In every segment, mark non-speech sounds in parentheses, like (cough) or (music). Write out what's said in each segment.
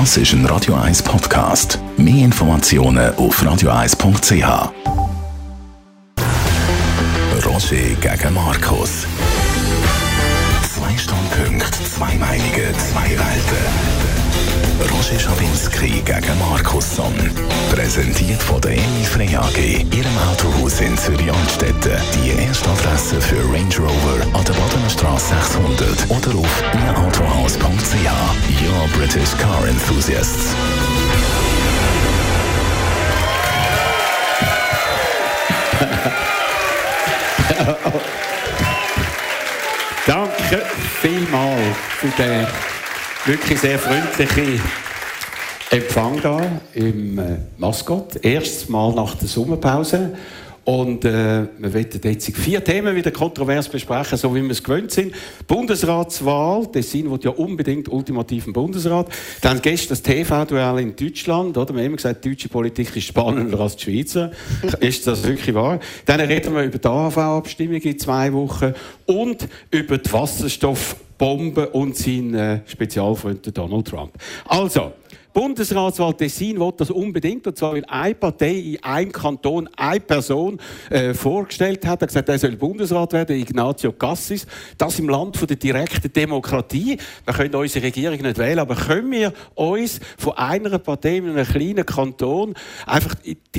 Das ist ein Radio 1 Podcast. Mehr Informationen auf radio1.ch. Roger gegen Markus. Zwei Standpunkte, zwei Meinungen, zwei Welten. Roger Schawinski gegen Markus Somm. Präsentiert von der Emil Frey AG, Ihrem Autohaus in Zürich-Altstetten. Die erste Adresse für Range Rover an der Badener Straße 600 oder auf ihrautohaus.ch. Your British Car Enthusiasts. (laughs) Danke vielmals für den wirklich sehr freundlichen Empfang da im äh, Maskott. Erstes Mal nach der Sommerpause. Und äh, wir werden jetzt vier Themen wieder kontrovers besprechen, so wie wir es gewöhnt sind. Bundesratswahl, Tessin wird ja unbedingt ultimativen Bundesrat. Dann gestern das TV-Duell in Deutschland, oder? Wir haben immer gesagt, die deutsche Politik ist spannender als die Schweizer. (laughs) ist das wirklich wahr? Dann reden wir über die AHV-Abstimmung in zwei Wochen und über die Wasserstoffbombe und seinen äh, Spezialfreund Donald Trump. Also, Bundesratswahl Tessin will das unbedingt, und zwar weil eine Partei in einem Kanton eine Person äh, vorgestellt hat, Er hat gesagt, er soll Bundesrat werden, Ignazio Cassis. Das im Land von der direkten Demokratie. Wir können unsere Regierung nicht wählen, aber können wir uns von einer Partei in einem kleinen Kanton einfach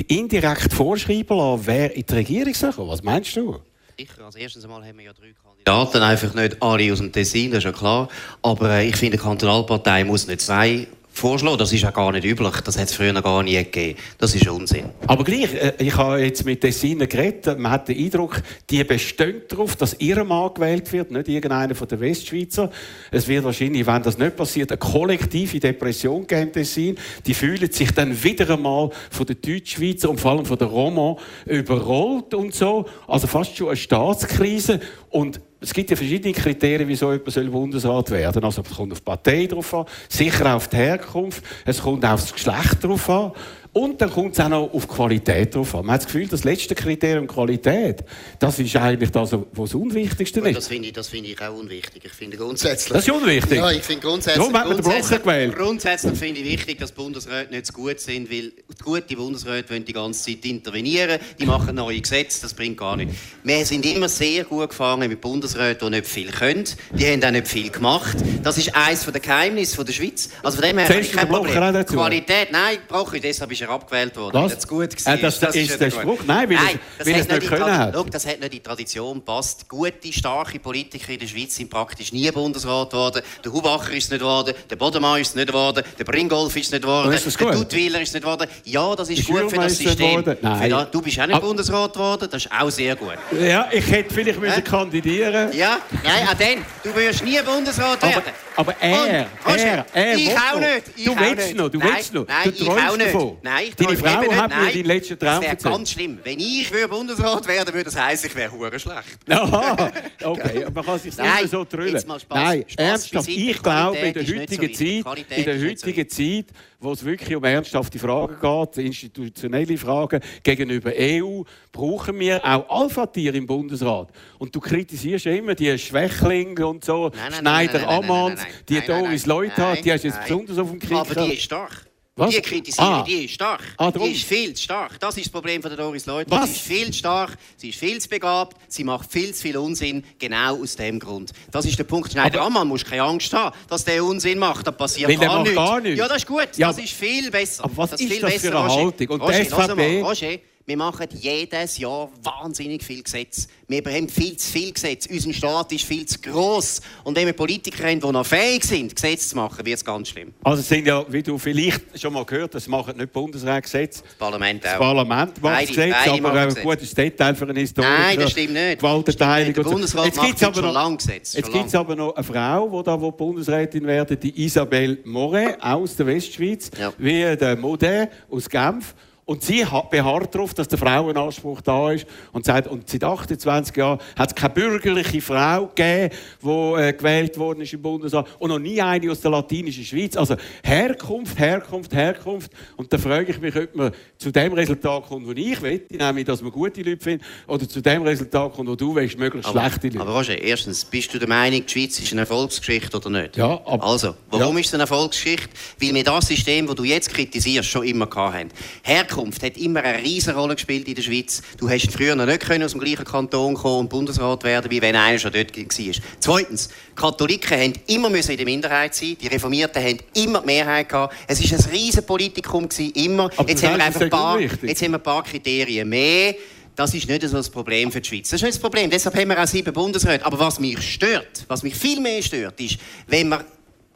indirekt vorschreiben lassen, wer in die Regierung soll? Was meinst du? Sicher, als erstes einmal haben wir ja drei Kandidaten, einfach nicht alle aus dem Tessin, das ist ja klar. Aber äh, ich finde, die Kantonalpartei muss nicht zwei vorschlagen. Das ist ja gar nicht üblich. Das hat es früher gar nie gegeben. Das ist Unsinn. Aber gleich, äh, ich habe jetzt mit Tessiner geredet. Man hat den Eindruck, die bestehen darauf, dass ihr Mann gewählt wird, nicht irgendeiner von der Westschweizer. Es wird wahrscheinlich, wenn das nicht passiert, eine kollektive Depression geben Tessin. Die fühlen sich dann wieder einmal von der Deutschschweizer und vor allem von der Roma überrollt und so. Also fast schon eine Staatskrise. Und es gibt ja verschiedene Kriterien, wieso jemand Bundesrat werden soll. Also, es kommt auf die Partei drauf an, sicher auf die Herkunft, es kommt auf das Geschlecht drauf an. Und dann kommt es auch noch auf Qualität drauf an. Man hat das Gefühl, das letzte Kriterium Qualität, das ist eigentlich das, was das Unwichtigste ist. Das finde ich, das ich auch unwichtig. Ich finde grundsätzlich... Das ist unwichtig? Ja, ich finde grundsätzlich... Warum hat man den Blocher gewählt? Grundsätzlich finde ich wichtig, dass Bundesräte nicht zu gut sind, weil gute Bundesräte wollen die ganze Zeit intervenieren, die machen neue Gesetze, das bringt gar nichts. Wir sind immer sehr gut gefahren mit Bundesräten, die nicht viel können. Die haben auch nicht viel gemacht. Das ist eines der Geheimnisse der Schweiz. Also von dem her... Kein Problem. Qualität, nein, Blocher, deshalb ist er abgewählt worden. Was? Das gut äh, das, das, ist, ist der Spruch? Nein, weil Nein, das, weil es nicht können hat. Schau, das hat nicht in die Tradition passt. Gute, starke Politiker in der Schweiz sind praktisch nie Bundesrat geworden. Der Hubacher ist es nicht geworden, der Bodemann ist es nicht geworden, der Bringolf ist es nicht geworden, der Duttweiler ist es nicht geworden. Ja, das ist gut für das System. Nein. du bist auch nicht Bundesrat geworden, das ist auch sehr gut. Ja, ich hätte vielleicht müssen kandidieren Ja, nein, auch dann. Du wirst nie Bundesrat werden. Aber er, Und, er, er, Ich auch nicht. Ich du willst noch, du nein, willst noch. Nein, du ich auch nicht. davon. Nein, ich Deine Frau hat mir deinen letzten Traum Das wäre ganz schlimm. Wenn ich für Bundesrat wäre, würde das heißen, ich wäre hure schlecht. (laughs) Aha, okay, aber man kann sich nicht so trüllen. Nein, ernsthaft, ich glaube, in der heutigen. Zeit, in der heutigen Zeit, wo es wirklich um ernsthafte Fragen geht, institutionelle Fragen gegenüber EU, brauchen wir auch Alpha-Tiere im Bundesrat. Und du kritisierst immer die Schwächlinge und so, Nein, nein, Schneider nein, nein, nein, Ammanns, nein, nein, die Doris Leuthard, die hast du jetzt besonders auf dem Kicker. Aber die ist stark. Was? Die kritisieren, Ah. die ist stark. Ah, die ist viel zu stark. Das ist das Problem von der Doris Leute. Was? Sie ist viel zu stark, sie ist viel zu begabt, sie macht viel zu viel Unsinn, genau aus dem Grund. Das ist der Punkt. Schneider Aber- Ammann musst keine Angst haben, dass der Unsinn macht. Da passiert Weil der gar, nichts. gar nichts. Ja, das ist gut. Ja, das ist viel besser. aber was das ist viel das für eine. Haltung? Und Roger, SVP? mal, Roger, wir machen jedes Jahr wahnsinnig viel Gesetz. Wir haben viel zu viel Gesetz. Unser Staat ist viel zu gross. Und wenn wir Politiker haben, die noch fähig sind, Gesetze zu machen, wird es ganz schlimm. Also es sind ja, wie du vielleicht schon mal gehört hast, machen nicht Bundesratsgesetze. Das Parlament auch. Das Parlament macht Beide- Gesetze, beide aber ein Gesetze. gutes Detail für einen Historiker. Nein, das stimmt nicht. Gewaltenteilung. Der und so. Bundesrat Jetzt macht schon noch, lange Gesetze, Jetzt gibt es aber noch eine Frau, die da Bundesrätin werden die Isabelle Moret aus der Westschweiz, Ja. wie der Modet aus Genf. Und sie beharrt darauf, dass der Frauenanspruch da ist und sagt, und seit 28 Jahren hat es keine bürgerliche Frau gegeben, die äh, gewählt worden ist im Bundesrat und noch nie eine aus der latinischen Schweiz. Also Herkunft, Herkunft, Herkunft. Und da frage ich mich, ob man zu dem Resultat kommt, wo ich will, nämlich, dass man gute Leute findet, oder zu dem Resultat kommt, wo du willst, möglichst aber, schlechte Leute. Aber Roger, erstens, bist du der Meinung, die Schweiz ist eine Erfolgsgeschichte oder nicht? Ja. Aber, also, warum ja. ist es eine Erfolgsgeschichte? Weil wir das System, das du jetzt kritisierst, schon immer hatten. Herkunft Herkunft hat immer eine riesige Rolle gespielt in der Schweiz. Du hast früher noch nicht aus dem gleichen Kanton kommen und Bundesrat werden, wie wenn einer schon dort war. Zweitens, Katholiken haben immer in der Minderheit sein. Die Reformierten haben immer die Mehrheit gehabt. Es war ein riesiges Politikum immer. Jetzt haben, wir einfach ein paar, jetzt haben wir ein paar Kriterien mehr. Das ist nicht so das Problem für die Schweiz. Das ist nicht das Problem. Deshalb haben wir auch sieben Bundesräte. Aber was mich stört, was mich viel mehr stört, ist, wenn man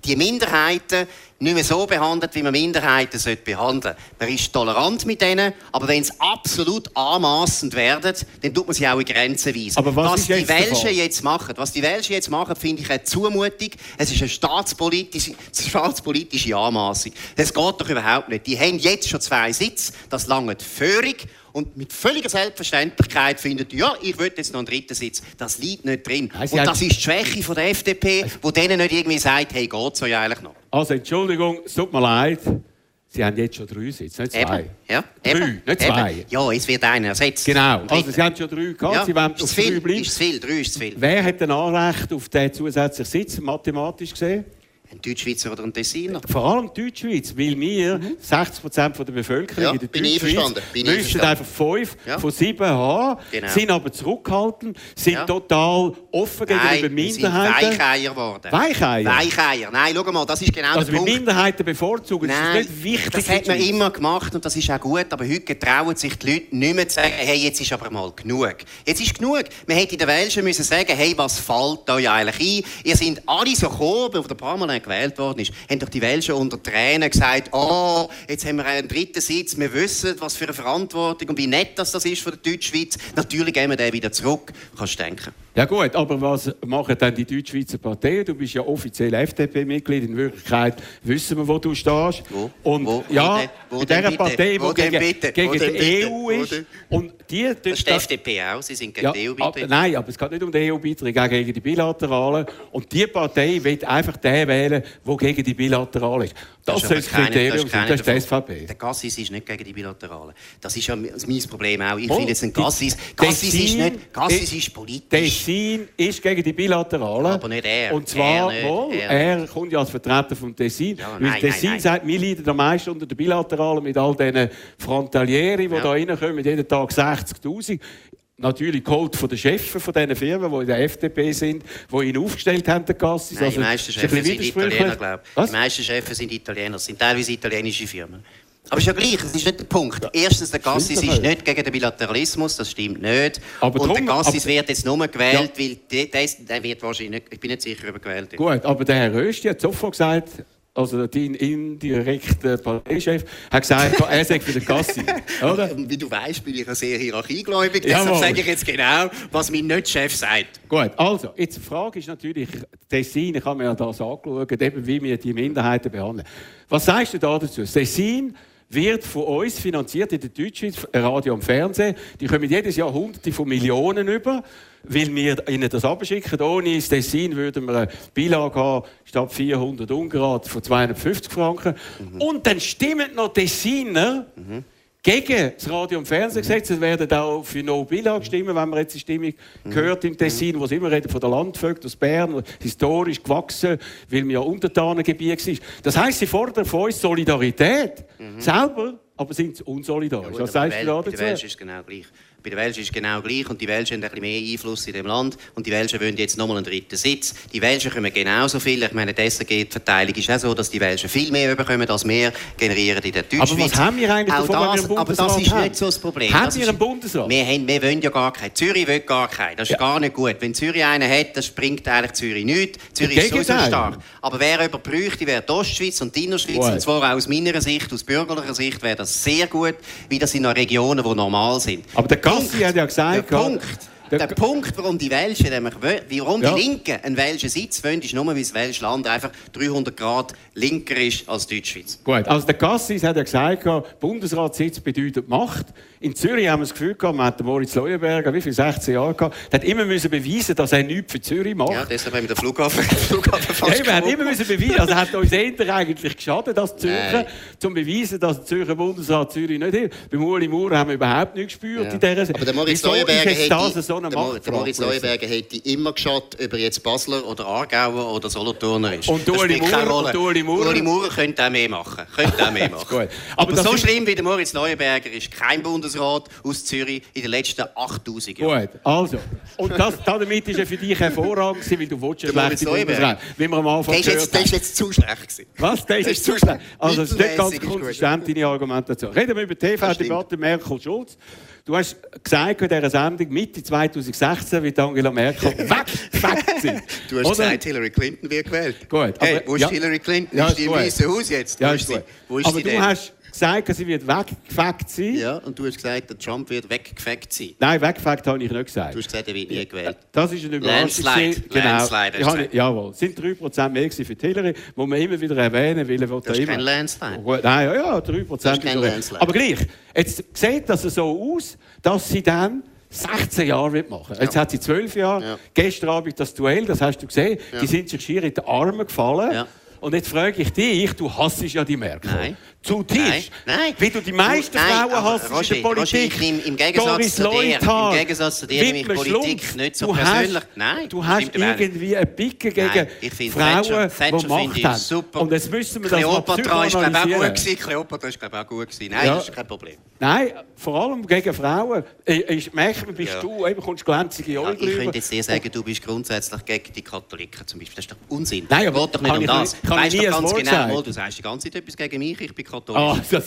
die Minderheiten nicht mehr so behandelt, wie man Minderheiten behandeln sollte. Man ist tolerant mit denen, aber wenn sie absolut anmaßend werden, dann tut man sie auch in Grenzen weisen. Aber was, was die Welschen jetzt machen, was die Welschen jetzt machen, finde ich eine Zumutung. Es ist eine staatspolitische, staatspolitische Anmaßung. Das geht doch überhaupt nicht. Die haben jetzt schon zwei Sitze, das lange völlig und mit völliger Selbstverständlichkeit findet, ja, ich will jetzt noch einen dritten Sitz. Das liegt nicht drin. Also, und das ist die Schwäche von der FDP, also, wo denen nicht irgendwie sagt, hey, geht so ja eigentlich noch. Also, Entschuldigung, es tut mir leid. Sie haben jetzt schon drei Sitze, nicht zwei. Eben. Ja, drei, eben. nicht zwei. Eben. Ja, es wird einer ersetzt. Genau, also Sie haben schon drei gehabt, ja, Sie wollen auf drei bleiben. Ist zu viel, drei ist zu viel. Wer hat ein Anrecht auf diesen zusätzlichen Sitz, mathematisch gesehen? Ein Deutschschweizer oder ein Tessiner? Vor allem Deutschschweiz, weil wir, mhm. 60 Prozent der Bevölkerung ja, in der bin Deutschschweiz, müssen einfach fünf ja. von sieben haben, genau. sind aber zurückhaltend, sind ja. total offen gegenüber Nein, Minderheiten. Sind Weicheier geworden. Weicheier? Weicheier. Nein, schau mal, das ist genau also der Punkt. Also Minderheiten bevorzugen, Nein, das ist nicht wichtig. Das hat man immer gemacht und das ist auch gut, aber heute trauen sich die Leute nicht mehr zu sagen, hey, jetzt ist aber mal genug. Jetzt ist genug. Man hätte in der Welt schon müssen sagen, hey, was fällt euch eigentlich ein? Ihr seid alle so gekommen, auf der Parlament gewählt worden ist haben doch die Welschen unter Tränen gesagt, oh, jetzt haben wir einen dritten Sitz, wir wissen, was für eine Verantwortung und wie nett das, das ist für die Deutschschweiz. Natürlich gehen wir den wieder zurück, kannst du denken. Ja gut, aber was machen dann die Deutschschweizer Parteien? Du bist ja offiziell FDP-Mitglied, in Wirklichkeit wissen wir, wo du stehst. Wo? Und wo? ja, wo in dieser Partei, die gegen, gegen die EU ist. Und die, das ist die FDP auch, sie sind gegen ja, die EU-Beitritt. Nein, aber es geht nicht um den EU-Beitritt, gegen die Bilateralen. Und die Partei will einfach den wählen, der gegen die Bilateralen ist. Das, das ist das Kriterium, das, das ist die SVP. Der Gassis ist nicht gegen die Bilateralen. Das ist ja mein Problem auch. Ich finde jetzt ein Gassis, Gassis ist nicht, Gassis ist politisch. Tessin ist gegen die Bilateralen. Aber nicht er. Und zwar, er, wohl, er, er kommt ja als Vertreter vom Tessin. Ja, nein, weil Tessin nein, nein. sagt, wir leiden am meisten unter den Bilateralen mit all diesen Frontalieri, die ja. da reinkommen, jeden Tag 60'000 natürlich geholt von den Chefen von diesen Firmen, die in der FDP sind, die ihn aufgestellt haben, der Gassis. Nein, also, die meisten Chefs sind Italiener, glaube ich. Die meisten Chefs sind Italiener, das sind teilweise italienische Firmen. Aber es ist ja gleich, das ist nicht der Punkt. Erstens, der Gassis ist nicht gegen den Bilateralismus, das stimmt nicht. Aber und drum, der Gassis wird jetzt nur gewählt, ja. weil der, der, der, wird wahrscheinlich nicht, ich bin nicht sicher, ob er gewählt wird. Gut, aber der Herr Rösti hat sofort gesagt, also dein indirekter Parteichef, hat gesagt, er sagt für den Gassi. (laughs) Oder? Wie du weißt, bin ich ja sehr hierarchiegläubig. Deshalb sage ich jetzt genau, was mein Nicht-Chef sagt. Gut, also, jetzt die Frage ist natürlich, Tessin, ich habe mir ja das angeschaut, eben wie wir die Minderheiten behandeln. Was sagst du da dazu? Tessin wird von uns finanziert in der Deutschschweiz, Radio und Fernsehen. Die kommen jedes Jahr Hunderte von Millionen über, weil wir ihnen das abschicken. Ohne das Tessin würden wir eine Beilage haben, statt 400 Ungrad von 250 Franken. Mhm. Und dann stimmen noch Tessiner, mhm gegen das Radio- und Fernsehgesetz. Es werden auch für No Billag stimmen, wenn man jetzt die Stimmung mhm. hört im Tessin, wo sie immer reden von der Landvögel aus Bern, historisch gewachsen, weil wir ja Untertanengebiet war. Das heisst, sie fordern von uns Solidarität. Mhm. Selber, aber sind unsolidarisch. Ja, Was sagst du da dazu? ist es genau gleich. Bei den Welschen ist es genau gleich und die Welschen haben ein bisschen mehr Einfluss in dem Land und die Welschen wollen jetzt nochmal einen dritten Sitz. Die Welschen kommen genauso viel. Ich meine, die SRG-Verteilung ist auch so, dass die Welschen viel mehr bekommen als mehr generieren in der Deutschschweiz. Aber was haben wir eigentlich auch davon, das, Aber das ist nicht so das Problem. Haben wir einen Bundesrat? Wir, haben, wir wollen ja gar keinen. Zürich will gar keinen. Das ist ja. gar nicht gut. Wenn Zürich einen hat, dann springt eigentlich Zürich nichts. Zürich ist sowieso stark. Aber wer bräuchte, wäre die Ostschweiz und die Innerschweiz. Und zwar aus meiner Sicht, aus bürgerlicher Sicht, wäre das sehr gut, wie das in Regionen, die normal sind. Aber der Gassi hat ja gesagt, der Punkt. Der Punkt, warum die Welschen, warum ja. die Linken einen welschen Sitz wollen, ist nur, weil das welsche Land einfach 300 Grad linker ist als Deutschschweiz. Gut, also der Cassis hat ja gesagt, Bundesratssitz bedeutet Macht. In Zürich haben wir das Gefühl gehabt, man hat Moritz Leuenberger, wie viel, 16 Jahre gehabt, der hat immer müssen beweisen, dass er nichts für Zürich macht. Ja, deshalb haben wir den Flughafen, (laughs) Flughafen fast ja, wir haben immer müssen beweisen, also hat uns eher eigentlich geschadet als Zürcher, zum beweisen, dass der Zürcher Bundesrat Zürich nicht hilft. Beim Uli Maurer haben wir überhaupt nichts gespürt ja. in dieser Aber der Moritz Leuenberger hätte, so der, der Moritz Leuenberger hätte immer geschaut, ob er jetzt Basler oder Aargauer oder Solothurner ist. Und Uli Maurer, Uli Maurer. Uli Maurer könnte auch mehr machen. Könnte auch mehr (laughs) machen. Aber, Aber so schlimm wie der Moritz Leuenberger ist kein Bundesrat aus Zürich in den letzten 8000 Jahren. Gut, also. Und das, damit ist ja für dich hervorragend, weil du willst ja schlechte Bundesrat. Wie wir am Anfang das ist jetzt, jetzt zu schlecht gewesen. Was? Das ist jetzt zu schlecht? Also, das ist nicht ganz konsistent, deine Argumentation. Reden wir über die TV-Debatte Merkel-Schulz. Du hast gesagt in dieser Sendung, Mitte 2016 wird Angela Merkel (laughs) weg, weg sein. Du hast Oder? gesagt, Hillary Clinton wird gewählt. Gut. Hey, aber, wo ist ja, Hillary Clinton? Ja, ist die im Weißen Haus jetzt? Ja, wo ist, sie? Wo ist aber sie du denn? hast gesagt, sie wird weggefegt sein. Ja, und du hast gesagt, der Trump wird weggefegt sein. Nein, weggefegt habe ich nicht gesagt. Du hast gesagt, er wird nie gewählt. Das ist eine Überraschung. Landslide. Genau. Landslide habe, jawohl. Es sind 3% mehr für Hillary, wo man immer wieder erwähnen will. Das ist immer... kein Landslide. Nein, ja, ja, 3%. Das ist kein Landslide. Aber gleich, jetzt sieht das so aus, dass sie dann 16 Jahre wird machen. Jetzt ja. hat sie 12 Jahre. Ja. Gestern Abend das Duell, das hast du gesehen. Ja. Die sind sich schier in die Arme gefallen. Und jetzt frage ich dich, du hasst ja die Merkel. Nein. Zutiefst. Nein. Nein. Wie du die meisten nein, Frauen hast Roger, in der Politik. Roger, im, im, Gegensatz zu dir, Im Gegensatz zu dir nehme ich Politik Schlumpf. nicht so du persönlich. Hast, nein, du hast irgendwie eine Picke gegen Frauen, Thatcher, die Macht haben. Super. Und jetzt müssen wir Kleopatra das mal ist, glaube auch gut gewesen. Kleopatra ist, glaube auch gut gewesen. Nein, ja. das ist kein Problem. Nein, vor allem gegen Frauen. Ich merke, bist ja. du, eben kommst glänzige Augen ja, Ich könnte jetzt dir sagen, du bist grundsätzlich gegen die Katholiken zum Beispiel. Das ist doch Unsinn. Nein, aber geht doch nicht um das. Kann weißt ich nie ganz genau, du sagst die ganze Zeit etwas gegen mich, ich bin katholisch. Ah, so das,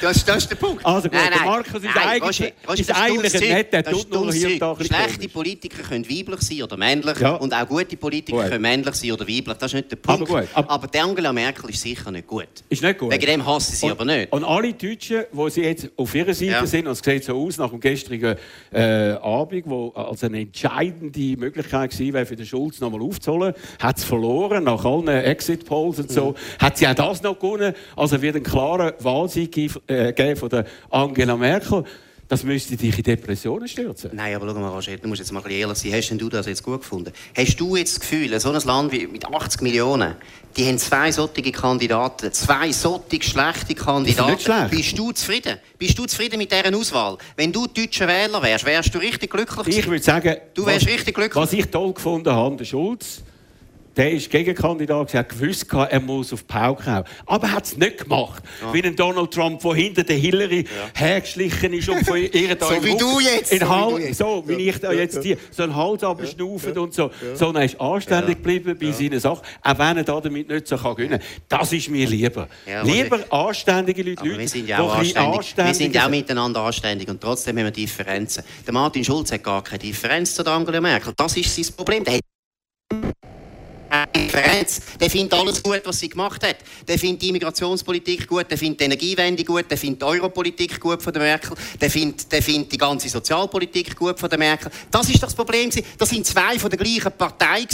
das, das ist der Punkt. Also gut, nein, nein, Markus ist nein, eigentlich, ist eigentlich ein netter, tut nur hier und da Schlechte Politiker können weiblich sein oder männlich ja. und auch gute Politiker gut. können männlich sein oder weiblich. Das ist nicht der Punkt. Aber, gut. aber, aber die Angela Merkel ist sicher nicht gut. Ist nicht gut. Wegen dem hassen sie und, aber nicht. Und alle Deutschen, die sie jetzt auf ihrer Seite ja. sind, und es sieht so aus nach dem gestrigen äh, Abend, wo als eine entscheidende Möglichkeit war, für den Schulz nochmal aufzuholen, hat es verloren nach allen Exit-Polls und so. Mhm. Hat sie auch das noch gewonnen? Also wird ein klarer Wahlsieg äh, von der Angela Merkel. Das müsste dich in Depressionen stürzen. Nein, aber schau mal, Roger, du musst jetzt mal ehrlich sein. Hast du das jetzt gut gefunden? Hast du jetzt das Gefühl, so ein Land wie mit 80 Millionen, die haben zwei solche Kandidaten, zwei solche schlechte Kandidaten. Schlecht. Bist du zufrieden? Bist du zufrieden mit dieser Auswahl? Wenn du deutscher Wähler wärst, wärst du richtig glücklich Ich würde sagen, du wärst was, richtig glücklich. Was ich toll gefunden habe, der Schulz, der ist Gegenkandidat, er hat gewusst, er muss auf Pauke hauen. Aber er hat es nicht gemacht. Ja. Wie ein Donald Trump, der hinter der Hillary ja. hergeschlichen ist und von ihr (laughs) da So wie du jetzt. In so, Hals, wie, jetzt. so wie ich da jetzt die, so einen Hals abschnaufen und so. So, er ist anständig geblieben bei seinen Sachen, auch wenn er damit nicht so kann gewinnen kann. Das ist mir lieber. lieber anständige Leute, Leute wir sind ja auch anständig. anständig. Wir sind ja auch miteinander anständig und trotzdem haben wir Differenzen. Der Martin Schulz hat gar keine Differenz zu Angela Merkel. Das ist sein Problem. Der Differenz. Der findet alles gut, was sie gemacht hat. Der findet die Immigrationspolitik gut, der findet die Energiewende gut, der findet die Europolitik gut von der Merkel, der findet, der findet die ganze Sozialpolitik gut von der Merkel. Das ist das Problem. Das sind zwei von der gleichen Partei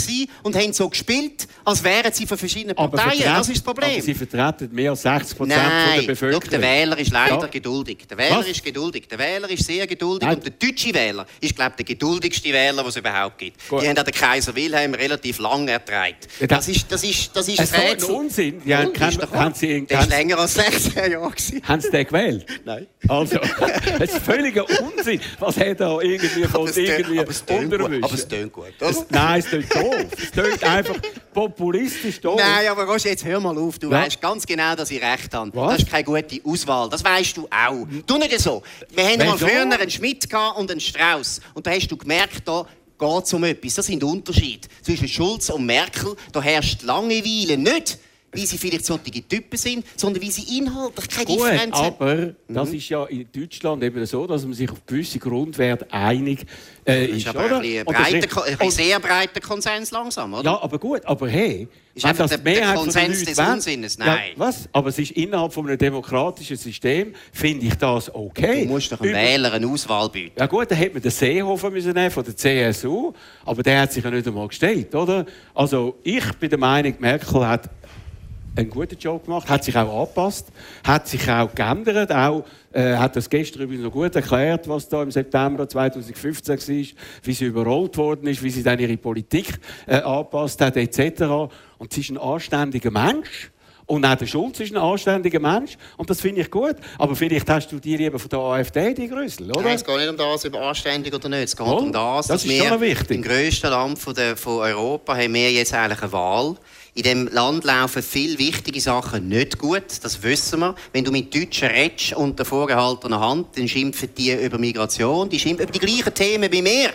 und haben so gespielt, als wären sie von verschiedenen Parteien. Das ist das Problem. Aber sie vertreten mehr als 60 Prozent der Bevölkerung. Schau, der Wähler ist leider ja. geduldig. Der Wähler was? ist geduldig. Der Wähler ist sehr geduldig. Nein. Und der deutsche Wähler ist, glaube ich, der geduldigste Wähler, den es überhaupt gibt. Gut. Die haben den Kaiser Wilhelm relativ lange ertragen. Das ist, das ist, das ist ein Rätsel. Unsinn. Ja, kann, haben Sie der ist länger als 16 Jahre Haben Sie den gewählt? (laughs) Nein. Also, (laughs) das ist völliger Unsinn. Was hat er irgendwie von irgendwie unterwischen? Aber es tönt gut, oder? Es, nein, es tönt doof. Es tönt einfach populistisch doof. Nein, aber Roger, jetzt hör mal auf. Du ja. weißt ganz genau, dass ich recht habe. Was? Das ist keine gute Auswahl. Das weißt du auch. Tu nicht so. Wir haben mal früher einen Schmidt und einen Strauß. Und da hast du gemerkt, da geht es um etwas. Das sind Unterschiede zwischen Schulz und Merkel. Da herrscht Langeweile nicht wie sie vielleicht solche Typen sind, sondern wie sie inhaltlich keine Gut, Differenz haben. aber das mhm. ist ja in Deutschland eben so, dass man sich auf gewisse Grundwerte einig äh, ist. Ist aber ein, breiter, ein sehr breiter Konsens langsam, oder? Ja, aber gut, aber hey... Ist einfach das der, der Konsens des Unsinnes? Nein. Ja, was? Aber es ist innerhalb von einem demokratischen System, finde ich das okay. Du musst doch einem Über Wähler eine Auswahl bieten. Ja gut, dann hätte man den Seehofer müssen nehmen von der CSU, aber der hat sich ja nicht einmal gestellt, oder? Also ich bin der Meinung, Merkel hat einen guten Job gemacht, hat sich auch angepasst, hat sich auch geändert, auch äh, hat das gestern übrigens noch gut erklärt, was da im September 2015 war, wie sie überrollt worden ist, wie sie dann ihre Politik äh, angepasst hat, etc. Und sie ist ein anständiger Mensch. Und auch der Schulz ist ein anständiger Mensch. Und das finde ich gut. Aber vielleicht hast du die lieber von der AfD, die Grüssel, oder? Nein, es geht nicht um das, ob anständig oder nicht. Es geht oh, um das, das dass wir im grössten Land von, der, von Europa haben wir jetzt eigentlich eine Wahl in dem Land laufen viele wichtige Sachen nicht gut, das wissen wir. Wenn du mit Deutschen redest unter vorgehaltener Hand, dann schimpfen die über Migration, die schimpfen über die gleichen Themen wie wir.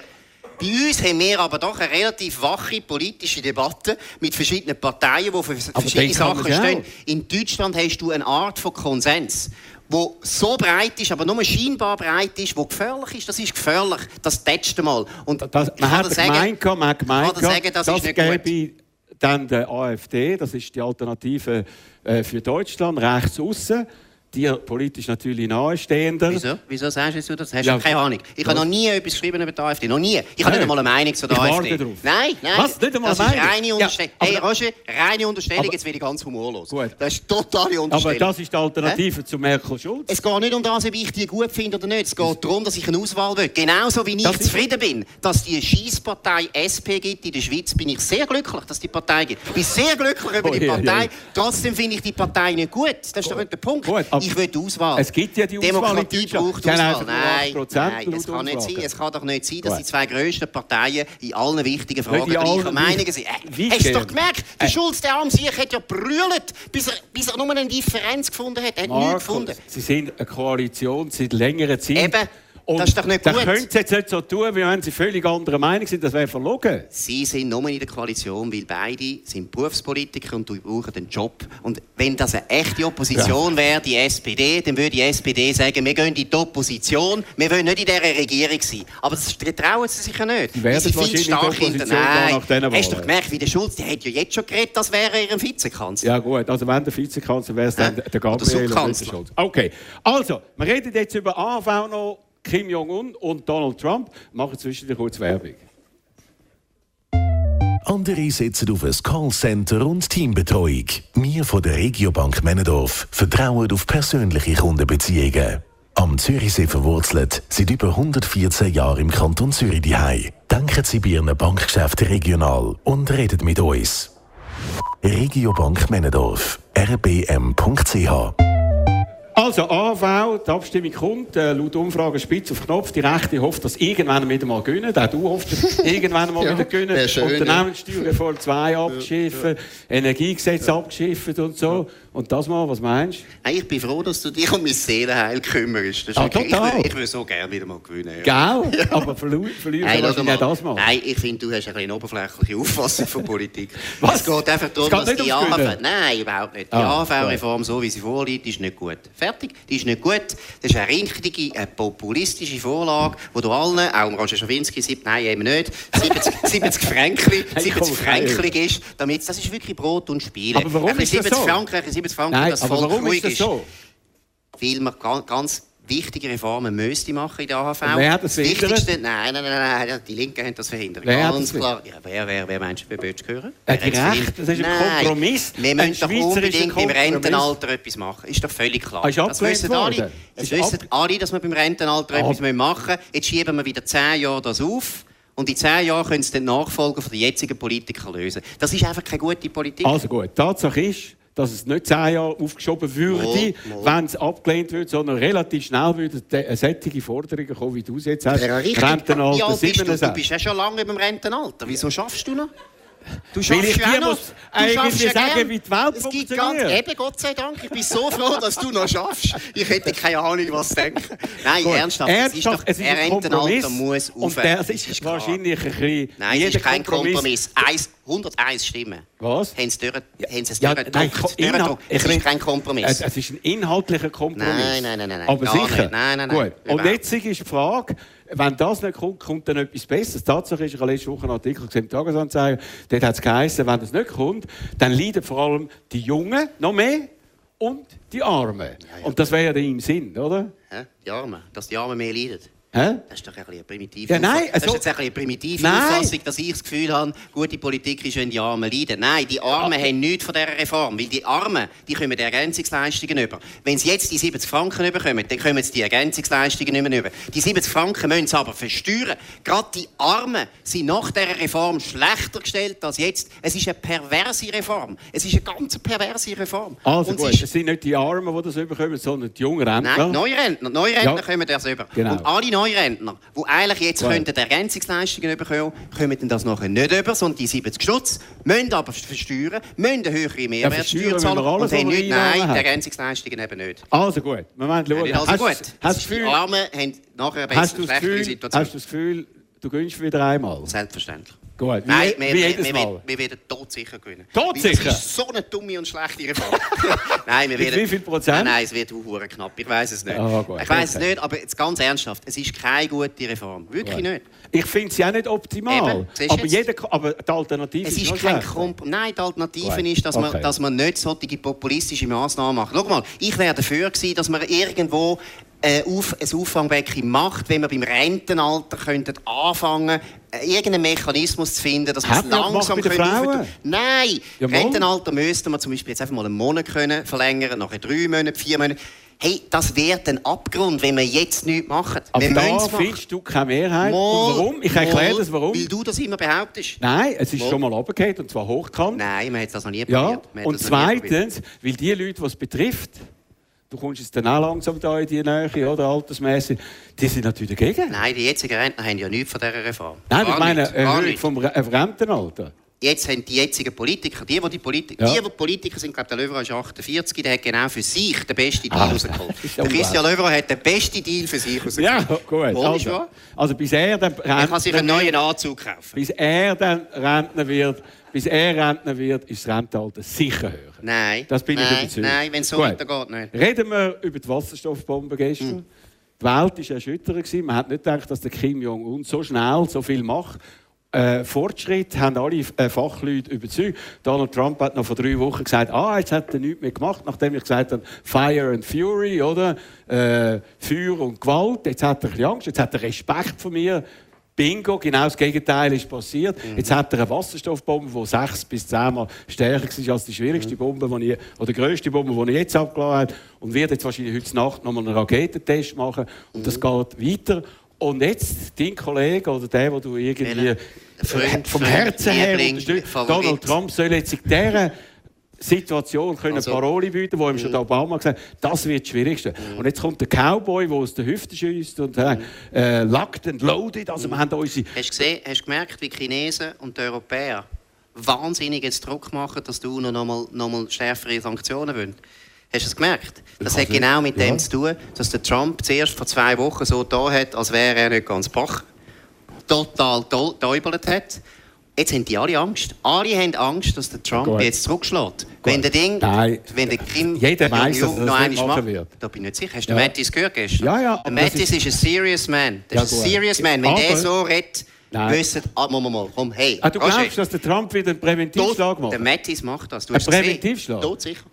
Bei uns haben wir aber doch eine relativ wache politische Debatte mit verschiedenen Parteien, die für verschiedene Sachen stehen. In Deutschland hast du eine Art von Konsens wo so breit ist, aber nur scheinbar breit ist, wo gefährlich ist, das ist gefährlich. Das letzte Mal. Und das, man hat gemeint, man hat gemeint, das, das ist nicht gut. Dann der AfD, das ist die Alternative äh, für Deutschland, rechts außen dir politisch natürlich nahestehender. Wieso? Wieso sagst du das? Hast ja. keine Ahnung? Ich habe noch nie etwas geschrieben über die AfD. Noch nie. Ich habe nicht einmal eine Meinung zu der ich AfD. Drauf. Nein, nein. Was? Nicht einmal das ist reine Unterstellung. Ja, hey, Roger, reine Unterstellung. Jetzt werde ich ganz humorlos. Gut. Das ist totale Unterstellung. Aber das ist die Alternative Hä? zu Merkel Schulz. Es geht nicht um das, ob ich die gut finde oder nicht. Es geht darum, dass ich eine Auswahl will. Genauso wie ich das zufrieden bin, dass die Schießpartei SP gibt in der Schweiz, bin ich sehr glücklich, dass die Partei gibt. Ich bin sehr glücklich über die Partei. Trotzdem finde ich die Partei nicht gut. Das ist doch nicht der Punkt. Gut, ich will die Auswahl. Es gibt ja die Demokratie braucht Auswahl. Nein, nein es kann nicht sein. Es kann doch nicht sein, dass die zwei grössten Parteien in allen wichtigen Fragen gleicher Meinung sind. Äh, hast du doch gemerkt? Der äh. Schulz, der arm sich, hat ja brüllt, bis er, bis er nur eine Differenz gefunden hat. Er hat Markus, nichts gefunden. Sie sind eine Koalition seit längerer Zeit. Eben. Und das ist doch nicht gut. Dann können Sie jetzt nicht so tun, wie wenn Sie völlig anderer Meinung sind. Das wäre verlogen. Sie sind nur in der Koalition, weil beide sind Berufspolitiker und brauchen einen Job. Und wenn das eine echte Opposition ja. wäre, die SPD, dann würde die SPD sagen, wir gehen in die Opposition, wir wollen nicht in dieser Regierung sein. Aber das trauen sie sich ja nicht. Die werden sie viel stark hinter. Nein, hast du doch gemerkt, wie der Schulz, der hat ja jetzt schon geredet, das wäre ihr Vizekanzler. Ja gut, also wenn der Vizekanzler wäre es dann äh? der Gabriel oder Schulz. Okay, also, wir reden jetzt über AV noch Kim Jong-un und Donald Trump machen zwischendurch kurz Werbung. Andere setzen auf ein Callcenter und Teambetreuung. Wir von der Regiobank Männendorf vertrauen auf persönliche Kundenbeziehungen. Am Zürichsee verwurzelt, seit über 114 Jahren im Kanton Zürich daheim. Denken Sie bei Ihren Bankgeschäften regional und reden mit uns. Regiobank Männendorf. rbm.ch also, AV, die Abstimmung kommt, äh, laut Umfrage spitz auf Knopf. Die Rechte hofft, dass irgendwann wieder mal gewinnen. Auch du hoffst, (laughs) irgendwann mal ja, wieder gewinnen. Unternehmenssteuerreform 2 abgeschiffen, ja. Energiegesetz ja. abgeschiffen und so. Und das mal, was meinst du? Ich bin froh, dass du dich um mein Seelenheil kümmerst. Das ah, total. Ich, ich will so gerne wieder mal gewinnen. Ja. Gell? (laughs) Ja. Aber verlieren nein, wahrscheinlich das mal. Nein, ich finde, du hast eine oberflächliche Auffassung von Politik. (laughs) was? Es geht einfach darum, dass die AV... Nein, überhaupt nicht. Die ah, AV-Reform, so wie sie vorliegt, ist nicht gut. Fertig. Die ist nicht gut. Das ist eine richtige, eine populistische Vorlage, wo du allen, auch Roger Schawinski, sagt, nein, eben nicht, 70, 70 Franken, 70 Franken ist, damit, das ist wirklich Brot und Spiele. Aber warum ist das so? Franken, 70 Franken, Nein, das aber warum ist das so? Weil man ganz wichtige Reformen müsste machen in der AHV. Und wer hat das verhindert? Nein, nein, nein, nein, die Linken haben das verhindert. Wer Ganz klar. Ja, wer, wer, wer meinst du, wer willst du hören? Äh, die Rechte, das ist ein Kompromiss. Wir müssen doch unbedingt beim Rentenalter etwas machen. Ist doch völlig klar. Ist das wissen alle. Es wissen alle, dass wir beim Rentenalter etwas machen müssen. Jetzt schieben wir wieder zehn Jahre das auf. Und in zehn Jahren können es den Nachfolger von den jetzigen Politiker lösen. Das ist einfach keine gute Politik. Also gut, Tatsache ist, dass es nicht zehn Jahre aufgeschoben würde, wenn es abgelehnt wird, sondern relativ schnell würden solche Forderungen kommen, wie du es jetzt hast. Ja, Rentenalter ja, 67. Du, du bist ja schon lange beim Rentenalter. Wieso schaffst du noch? Du schaffst ja noch. eigentlich sagen, wie die Welt es funktioniert. Ganz, eben, Gott sei Dank. Ich bin so froh, dass du noch schaffst. Ich hätte keine Ahnung, was zu denken. Nein, Gut. ernsthaft. ernsthaft es ist, doch, es ist ein Kompromiss. muss Und das ist, ist wahrscheinlich ein bisschen... Nein, es ist kein Kompromiss. Kompromiss. 101 Stimmen. Was? Haben sie durch, ja, haben sie es ja, nein, Es ist kein Kompromiss. Es ist ein inhaltlicher Kompromiss. Nein, nein, nein. nein Aber sicher. Nein, nein, nein. Gut. Und jetzt ist die Frage, wenn das nicht kommt, kommt dann etwas Besseres. Tatsache ist, ich habe letzte Woche einen Artikel gesehen im Tagesanzeiger, dort hat es geheißen, wenn das nicht kommt, dann leiden vor allem die Jungen noch mehr und die Armen. Ja, ja. Und das wäre ja im Sinn, oder? Ja, die Armen, dass die Armen mehr leiden. Hä? Das ist doch ein eine primitive ja, nein, also, Das ist jetzt eine primitive Auffassung, dass ich das Gefühl habe, gute Politik ist, wenn die Armen leiden. Nein, die Armen ja. haben nichts von dieser Reform, weil die Armen die kommen die Ergänzungsleistungen über. Wenn sie jetzt die 70 Franken bekommen, dann kommen sie die Ergänzungsleistungen nicht mehr über. Die 70 Franken müssen sie aber versteuern. Gerade die Armen sind nach dieser Reform schlechter gestellt als jetzt. Es ist eine perverse Reform. Es ist eine ganz perverse Reform. Also Und gut, es sind nicht die Armen, die das bekommen, sondern die jungen Rentner. Nein, neue Rentner. Neue Rentner ja. kommen das über. Genau. Und alle Neurentner, die eigentlich jetzt ja. könnten Ergänzungsleistungen bekommen, kommen das nachher nicht über, sondern die 70 Stutz, müssen aber versteuern, müssen eine höhere Mehrwertsteuer ja, zahlen und haben nicht, nein, die Ergänzungsleistungen eben nicht. Also gut, wir wollen schauen. Ja, also hast, gut. Hast Gefühl, die Armen haben nachher eine bessere, schlechtere Situation. Hast du das Gefühl, du gönnst wieder einmal? Selbstverständlich. Gut, Nein, wir, wir, Mal. Wir, wir werden todsicher gewinnen. Todsicher? Das ist so eine dumme und schlechte Reform. (laughs) nein, wir werden, wie viel Prozent? Nein, es wird auch knapp. Ich weiß es nicht. Oh, ich weiß es nicht, aber jetzt ganz ernsthaft, es ist keine gute Reform. Wirklich gut. nicht. Ich finde sie auch nicht optimal. Eben, aber, jeder, aber die Alternative es ist, ist kein Kompromiss. Nein, die Alternative gut. ist, dass, okay. man, dass man nicht solche populistische Massnahmen macht. Schau mal, ich wäre dafür gewesen, dass man irgendwo ein Auffangbecken macht, wenn wir beim Rentenalter könnten anfangen äh, irgendeinen Mechanismus zu finden, dass wir es langsam können Frauen? Nein, ja, Rentenalter müsste man zum Beispiel jetzt einfach mal einen Monat können verlängern, nachher drei Monate, vier Monate. Hey, das wird ein Abgrund, wenn wir jetzt nichts machen. Aber wir da findest du keine Mehrheit. Mal, warum? Ich erkläre das, warum. Weil du das immer behauptest. Nein, es ist mal. schon mal runtergefallen, und zwar hochkant. Nein, man hat das noch nie probiert. Ja. Und zweitens, weil die Leute, die es betrifft, du kommst jetzt dann auch langsam da in die Nähe, oder, altersmäßig, die sind natürlich dagegen. Nein, die jetzigen Rentner haben ja nichts von dieser Reform. Nein, ich meine Erhöhung vom Rentenalter. Jetzt haben die jetzigen Politiker, die, die, die, Politiker, ja. die, die Politiker sind, glaube der Löwer ist 48, der hat genau für sich den besten Deal ah, rausgeholt. Der Christian Löwer hat den besten Deal für sich rausgeholt. Ja, gut. Also, also, bis er dann Er kann sich einen neuen Anzug kaufen. Bis er dann Rentner wird, bis er Rentner wird, ist das Rentenalter sicher höher. Nein. Das bin nein, ich überzeugt. Nein, wenn es so weitergeht, nicht. Reden wir über die Wasserstoffbombe gestern. Hm. Die Welt war erschütternd. Man hat nicht gedacht, dass der Kim Jong-un so schnell so viel macht. Äh, Fortschritt haben alle äh, Fachleute überzeugt. Donald Trump hat noch vor drei Wochen gesagt, ah, jetzt hat er nichts mehr gemacht, nachdem ich gesagt habe, Fire and Fury, oder? Äh, Feuer und Gewalt. Jetzt hat er ein bisschen Angst, jetzt hat er Respekt von mir. Bingo, genau das Gegenteil ist passiert. Mhm. Jetzt hat er eine Wasserstoffbombe, die sechs bis zehnmal stärker ist als die schwierigste mhm. Bombe, die ich, oder die grösste Bombe, die ich jetzt abgeladen habe. Und wird jetzt wahrscheinlich heute Nacht nochmal einen Raketentest machen. Und mhm. das geht weiter. Und jetzt dein Kollege oder der, wo du irgendwie Freund, vom Herzen her unterstützt, Donald Trump soll jetzt in dieser Situation können also, Parole bieten, wo ihm schon Obama gesagt hat, das wird das Schwierigste. Mm. Und jetzt kommt der Cowboy, der aus der Hüfte schießt und äh, äh, locked and loaded. Also wir haben unsere hast, du gesehen, hast du gemerkt, wie die Chinesen und die Europäer wahnsinnig jetzt Druck machen, dass du noch mal, noch mal schärfere Sanktionen willst? Hast du es gemerkt? Das hat genau mit dem ja. zu tun, dass der Trump zuerst vor zwei Wochen so da hat, als wäre er nicht ganz bach. Total täubelt hat. Jetzt haben die alle Angst. Alle haben Angst, dass der Trump Gut. jetzt zurückschlägt. Wenn der Ding, Nein. wenn der Kim Jeder weiß, dass das noch einmal macht, wird. Da bin ich nicht sicher. Hast du ja. Mattis gehört gestern? Ja, ja. Der Mattis ist... ist ein serious man. Das ja, ist ein serious man. Wenn aber... der so redet, wissen, ah, mal, mal, komm, hey. Ah, du glaubst, dass der Trump wieder einen Präventivschlag macht? Der Mattis macht das. Du ein Präventivschlag? Tot sicher.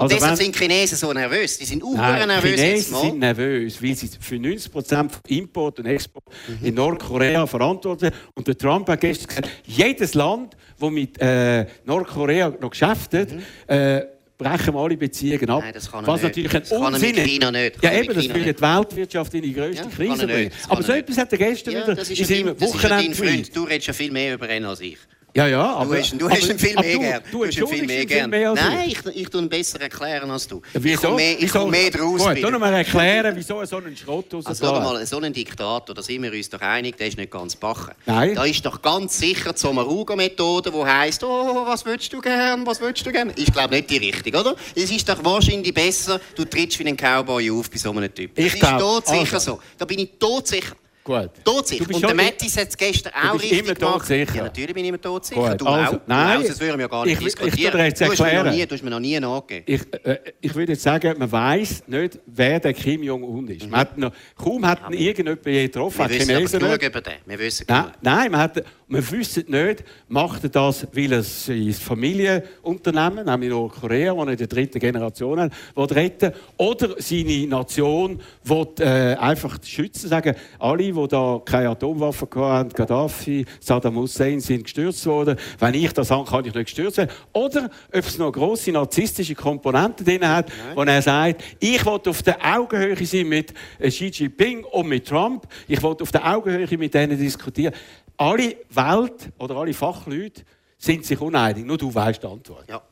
Also deshalb sind Chinesen so nervös. Die sind auch nervös. Chinesen sind nervös, weil sie für 90 Prozent von Import und Export mhm. in Nordkorea verantwortlich sind. Und der Trump hat gestern gesagt, jedes Land, das mit äh, Nordkorea noch geschäftet, mhm. äh, brechen wir alle Beziehungen ab. Nein, das kann Was natürlich ein Unsinn ist. China nicht. Ja, eben, das würde die Weltwirtschaft in die größte ja, Krise. Aber so etwas hat er gestern ja, wieder das ist in seinem Wochenende. Du redest ja viel mehr über ihn als ich. Ja, ja, aber... Du hast, du hast ihn viel mehr gern. Du, du hast ihn viel mehr gern. Nein, ich, ich tue ihn besser erklären als du. Wieso? Ich komme mehr, ich komm mehr draus. Gut, tu mal erklären, wieso so ein Schrott rausgeht. Also, schau mal, so ein Diktator, da sind wir uns doch einig, der ist nicht ganz bachen. Nein. Da ist doch ganz sicher die Sommaruga-Methode, die heisst, oh, was willst du gern, was willst du gern? Ist, glaube nicht die richtige, oder? Es ist doch wahrscheinlich besser, du trittst wie ein Cowboy auf bei so einem Typ. Ich das ist todsicher also. so. Da bin ich todsicher. Gut. Todsicher. Und der Mattis hat es gestern auch richtig immer gemacht. Sicher. Ja, natürlich bin ich immer todsicher. Du also, auch. Nein. Sonst würden wir ja gar nicht ich, diskutieren. Ich, ich, ich du, hast mir noch nie, du hast mir noch nie nachgegeben. Ich, äh, ich würde jetzt sagen, man weiß nicht, wer der Kim Jong-un ist. Mhm. Man hat noch, kaum hat ihn irgendjemand je getroffen. Wir wissen aber genug über den. Wir wissen nein, nein, man, hat, man wüsste nicht, macht er das, weil er sein Familienunternehmen, nämlich Nordkorea, das er in der dritten Generation hat, retten oder seine Nation will äh, einfach schützen, sagen, alle, die da keine Atomwaffen hatten, Gaddafi, Saddam Hussein sind gestürzt worden. Wenn ich das habe, kann ich nicht gestürzt werden. Oder ob es noch grosse narzisstische Komponenten drin hat, Nein. wo er sagt, ich will auf der Augenhöhe sein mit äh, Xi Jinping und mit Trump. Ich will auf der Augenhöhe mit denen diskutieren. Alle Welt oder alle Fachleute sind sich uneinig. Nur du weißt die Antwort. Ja.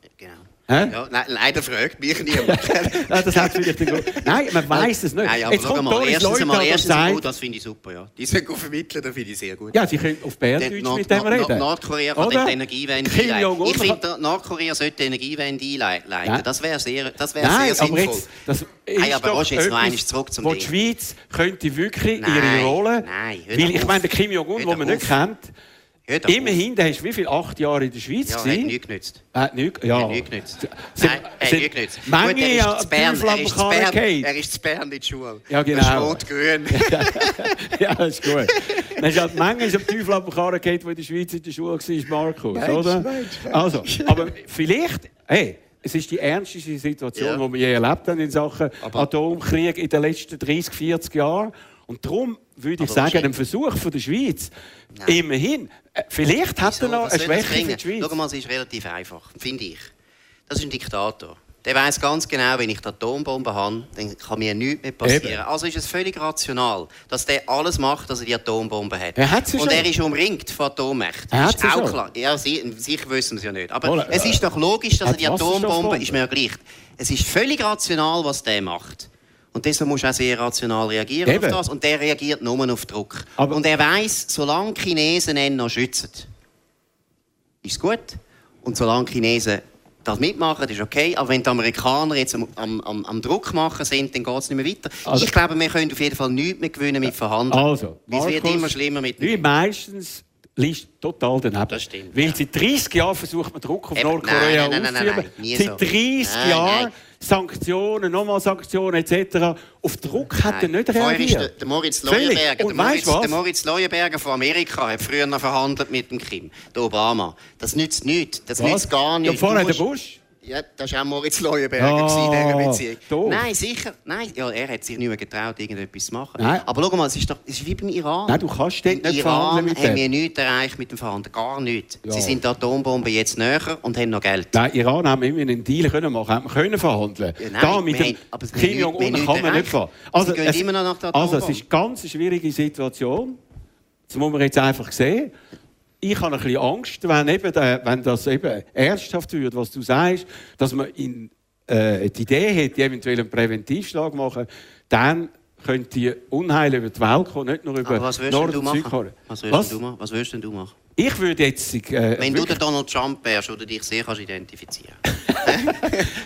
Ja, nein, leider fragt mich niemand. (laughs) das hat vielleicht den Nein, man weiß es nicht. Nein, aber Jetzt kommt mal, erstens, Leute, mal, erstens sagt, gut, das finde ich super. Ja. Die sind gut vermitteln, das finde ich sehr gut. Ja, sie können auf Bärdeutsch mit dem reden. Nordkorea kann die Energiewende einleiten. Ich finde, Nordkorea sollte die Energiewende einleiten. Ja. Das wäre sehr, das wär nein, sehr sinnvoll. Aber jetzt, das Nein, aber Roger, jetzt noch einmal zurück zum Wo die Schweiz könnte wirklich nein, ihre Rolle... Nein, weil ich meine, der Kim Jong-un, den man nicht kennt... Immerhin, der hast wie viel? Acht Jahre in der Schweiz ja, gewesen? nichts genützt. Hat nichts, ja. Hat nichts genützt. Nein, hat nichts genützt. Gut, er ist zu Bern, er ist zu Bern, er ist zu Bern in die Schule. Ja, genau. Rot-Grün. (laughs) ja, das ist gut. Dann ist halt manchmal am Teufel dem Karren gehabt, wo in der Schweiz in der Schule war, Markus, Mensch, oder? Mensch, Mensch. Also, aber vielleicht, hey, es ist die ernsteste Situation, ja. die wir je erlebt haben in Sachen aber Atomkrieg in den letzten 30, 40 Jahren. Und darum würde ich sagen, ein Versuch von der Schweiz, Nein. immerhin, vielleicht hat er noch eine Schwäche für die Schweiz. Schau mal, es ist relativ einfach, finde ich. Das ist ein Diktator. Der weiß ganz genau, wenn ich die Atombombe habe, dann kann mir nichts mehr passieren. Eben. Also ist es völlig rational, dass der alles macht, dass er die Atombombe hat. Er hat sie Und schon. er ist umringt von Atommächten. Er hat ist auch schon. klar. Ja, sie, sicher wissen wir es ja nicht. Aber oh, es ist doch logisch, dass er die Atombombe, ist mir ja gleich. Es ist völlig rational, was der macht. Und deshalb musst du auch sehr rational reagieren Eben. auf das. Und der reagiert nur auf Druck. Aber und er weiß, solange Chinesen ihn noch schützen, ist es gut. Und solange Chinesen das mitmachen, ist okay. Aber wenn die Amerikaner jetzt am, am, am Druck machen sind, dann geht es nicht mehr weiter. Also, ich glaube, wir können auf jeden Fall nichts mehr gewinnen mit Verhandeln. Also, Markus, es wird immer schlimmer mit dem. Meistens liegt total daneben. Das stimmt. Weil seit 30 Jahren versucht man Druck auf Eben, Nordkorea nein, nein, nein, nein, nein, Seit 30 so. Jahren Sanktionen, nochmal Sanktionen etc. Auf Druck hat er nicht reagiert. Der, der Moritz Leuenberger, der Moritz, der Moritz Leuenberger von Amerika hat früher noch verhandelt mit dem Kim, der Obama. Das nützt nichts. Das nützt gar nichts. Ja, vorher der Bush. Ja, das war auch Moritz Leuenberger oh, in dieser Beziehung. Doof. Nein, sicher. Nein, ja, er hat sich nicht mehr getraut, irgendetwas zu machen. Nein. Aber schau mal, es ist, doch, es ist wie beim Iran. Nein, du kannst dort nicht verhandeln mit haben wir nichts erreicht mit dem Verhandeln. Gar nichts. Ja. Sie sind der Atombombe jetzt näher und haben noch Geld. Nein, Iran haben immer einen Deal können machen, haben können verhandeln. Ja, nein, da mit dem Kim Jong-un kann man nicht verhandeln. Also, es, immer noch nach der also es ist eine ganz schwierige Situation. Das muss man jetzt einfach sehen ich habe ein bisschen Angst, wenn, eben der, wenn das eben ernsthaft wird, was du sagst, dass man in, äh, die Idee hat, eventuell einen Präventivschlag machen, dann könnte die Unheil über die Welt kommen, nicht nur über Nord- und Südkorea. Was würdest, was? Du, was würdest du machen? Ich würde jetzt... Äh, Wenn du der Donald Trump wärst oder dich sehr kannst identifizieren (laughs)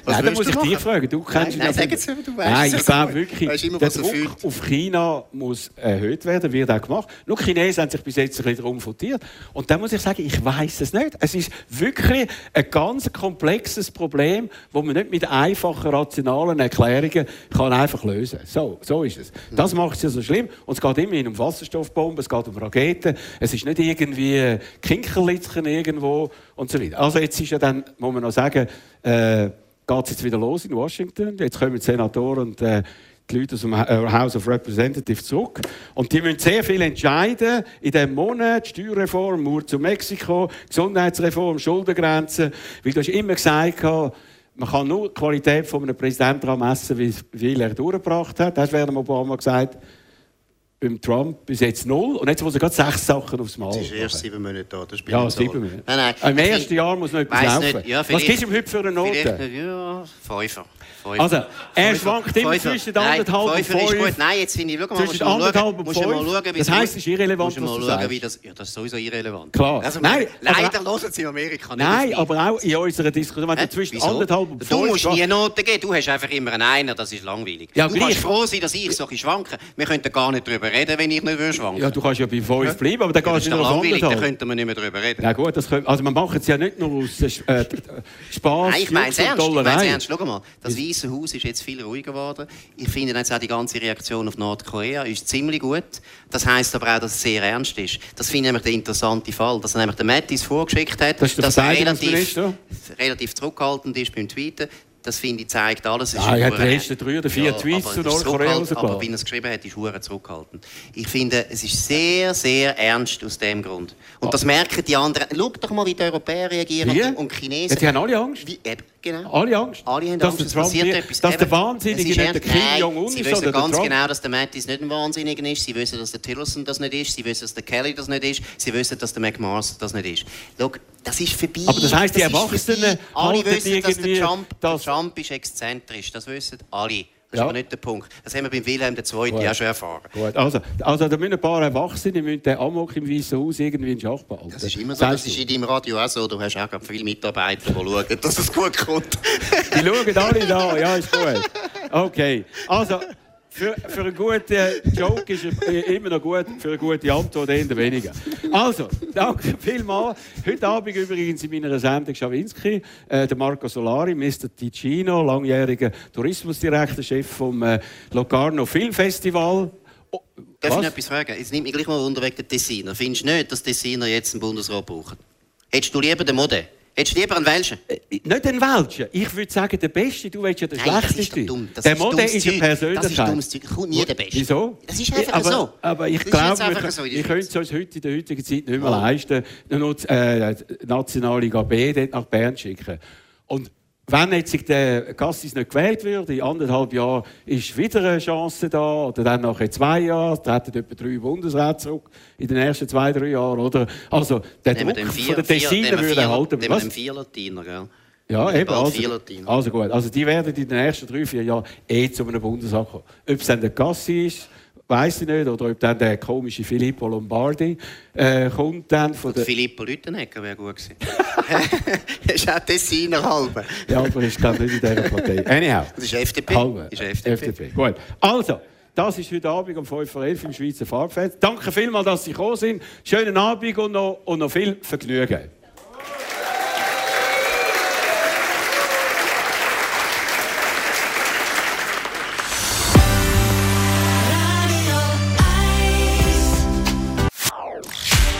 Nein, dann muss ich dich fragen. Du kennst nein, nein, sag du weißt Nein, ich glaube wirklich, immer, der Druck auf China muss erhöht werden, wird auch gemacht. Nur Chinesen haben sich bis jetzt ein bisschen darum votiert. Und dann muss ich sagen, ich weiß es nicht. Es ist wirklich ein ganz komplexes Problem, das man nicht mit einfachen, rationalen Erklärungen kann einfach lösen kann. So, so ist es. Das macht es ja so schlimm. Und es geht immerhin um Wasserstoffbomben, es geht um Raketen. Es ist nicht irgendwie Kinkerlitzchen irgendwo und so weiter. Also jetzt ist ja dann, muss man noch sagen, äh, geht es jetzt wieder los in Washington. Jetzt kommen die Senatoren und äh, die Leute aus dem äh, House of Representatives zurück. Und die müssen sehr viel entscheiden in diesem Monat. Steuerreform, Mauer zu Mexiko, Gesundheitsreform, Schuldengrenzen. Weil du hast immer gesagt, man kann nur die Qualität von einem Präsidenten messen, wie viel er durchgebracht hat. Das hat Obama gesagt. Beim Trump bis jetzt null. Und jetzt muss er gerade sechs Sachen aufs Mal. Das ist erst sieben Monate da. Das ja, sieben Monate. Nein, nein. Im ersten Jahr muss noch etwas laufen. Ja, Was gibt es ihm heute für eine Note? Ja, Fünfer. Also, er schwankt immer zwischen anderthalb und fünf. Nein, jetzt finde ich, schau mal, zwischen anderthalb und fünf. Das heisst, es ist irrelevant, was du sagst. Wie das, ja, das ist sowieso irrelevant. Klar. Also, nein, leider hören sie in Amerika nicht Nein, aber auch in unserer Diskussion, wenn du zwischen anderthalb und fünf... Du musst nie Noten geben, du hast einfach immer einen Einer, das ist langweilig. Ja, du kannst froh sein, dass ich so schwanke. Wir könnten gar nicht darüber reden, wenn ich nicht schwanken Ja, du kannst ja bei fünf bleiben, aber dann gehst du nur auf anderthalb. Da könnten wir nicht mehr darüber reden. Ja gut, das können, also man macht es ja nicht nur aus äh, Spaß, Nein, ich meine es ernst. Ich meine ernst. Schau mal, das Weiße Haus ist jetzt viel ruhiger geworden. Ich finde jetzt auch die ganze Reaktion auf Nordkorea ist ziemlich gut. Das heißt aber auch, dass es sehr ernst ist. Das finde ich nämlich der interessante Fall, dass er nämlich der Mattis vorgeschickt hat, das dass er relativ, relativ zurückhaltend ist beim Tweeten. Das finde ich zeigt alles. Ah, er hat die ersten drei oder vier ja, Tweets zu Nordkorea rausgelassen. Aber wie er es geschrieben hat, ist Huren zurückhaltend. Ich finde, es ist sehr, sehr ernst aus dem Grund. Und ah. das merken die anderen. Schau doch mal, wie die Europäer reagieren wie? und die Chinesen. Ja, die haben alle Angst. Wie, eben, genau. Alle Angst. Alle haben Angst, es passiert etwas. Dass der Wahnsinnige nicht der Kim Jong-un ist, Sie wissen ganz genau, dass der Mattis nicht ein Wahnsinniger ist. Sie wissen, dass der Tillerson das nicht ist. Sie wissen, dass der Kelly das nicht ist. Sie wissen, dass der McMaster das nicht ist. Schau, das ist vorbei. Aber das heisst, die Erwachsenen Alle wissen, dass der Trump, das Trump ist exzentrisch. Das wissen alle. Das ist aber nicht der Punkt. Das haben wir beim Wilhelm II. Gut. ja schon erfahren. Gut. Also, also da müssen ein paar Erwachsene müssen den Amok im Weißen Haus irgendwie in Schach behalten. Das ist immer so. Das ist in deinem Radio auch so. Du hast auch viele Mitarbeiter, die schauen, dass es gut kommt. die schauen alle da. Ja, ist gut. Okay. Also, für, für einen guten Joke ist er immer noch gut, für eine gute Antwort eher weniger. Also, danke vielmals. Heute Abend übrigens in meiner Sendung Schawinski, äh, der Marco Solari, Mr. Ticino, langjähriger Tourismusdirektor, Chef vom äh, Locarno Filmfestival. Oh, Darf ich noch etwas fragen? Jetzt nimmt mich gleich mal unter wegen der Tessiner. Findest du nicht, dass Tessiner jetzt einen Bundesrat brauchen? Hättest du lieber den Mode? Hättest du lieber einen Welschen? Äh, nicht einen Welschen. Ich würde sagen, der Beste. Du willst ja der Nein, Schlechteste. Das dumm. Das der Mode ist eine Persönlichkeit. Das ist dummes Zeug. Kommt nie der Beste. Wieso? Das ist einfach aber, so. Aber ich glaube, wir, so ich könnte es uns heute in der heutigen Zeit nicht mehr oh. leisten, nur die äh, nationale GB dort nach Bern schicken. Und wenn jetzt der Cassis nicht gewählt wird, in anderthalb Jahren ist wieder eine Chance da, oder dann nach zwei Jahren, treten etwa drei Bundesräte zurück in den ersten zwei, drei Jahren, oder? Also, der Druck vier, von der Tessiner würde erhalten. Nehmen wir vier Latiner, gell? Ja, eben. Also, also, gut. Also die werden in den nächsten drei, vier Jahren eh zu einem Bundesrat kommen. Ob es dann der Gassi ist, weiß ich nicht. Oder ob dann der komische Filippo Lombardi äh, kommt dann von der... Filippo Lüttenegger wäre gut gewesen. das (laughs) ist auch Tessiner halber. ja, aber ich glaube nicht in dieser Partei. Anyhow. Das ist FDP. Halbe. Ist FDP. FDP. Gut. Also, das ist heute Abend um 5 Uhr im Schweizer Farbfest. Danke vielmals, dass Sie gekommen sind. Schönen Abend und noch, und noch viel Vergnügen.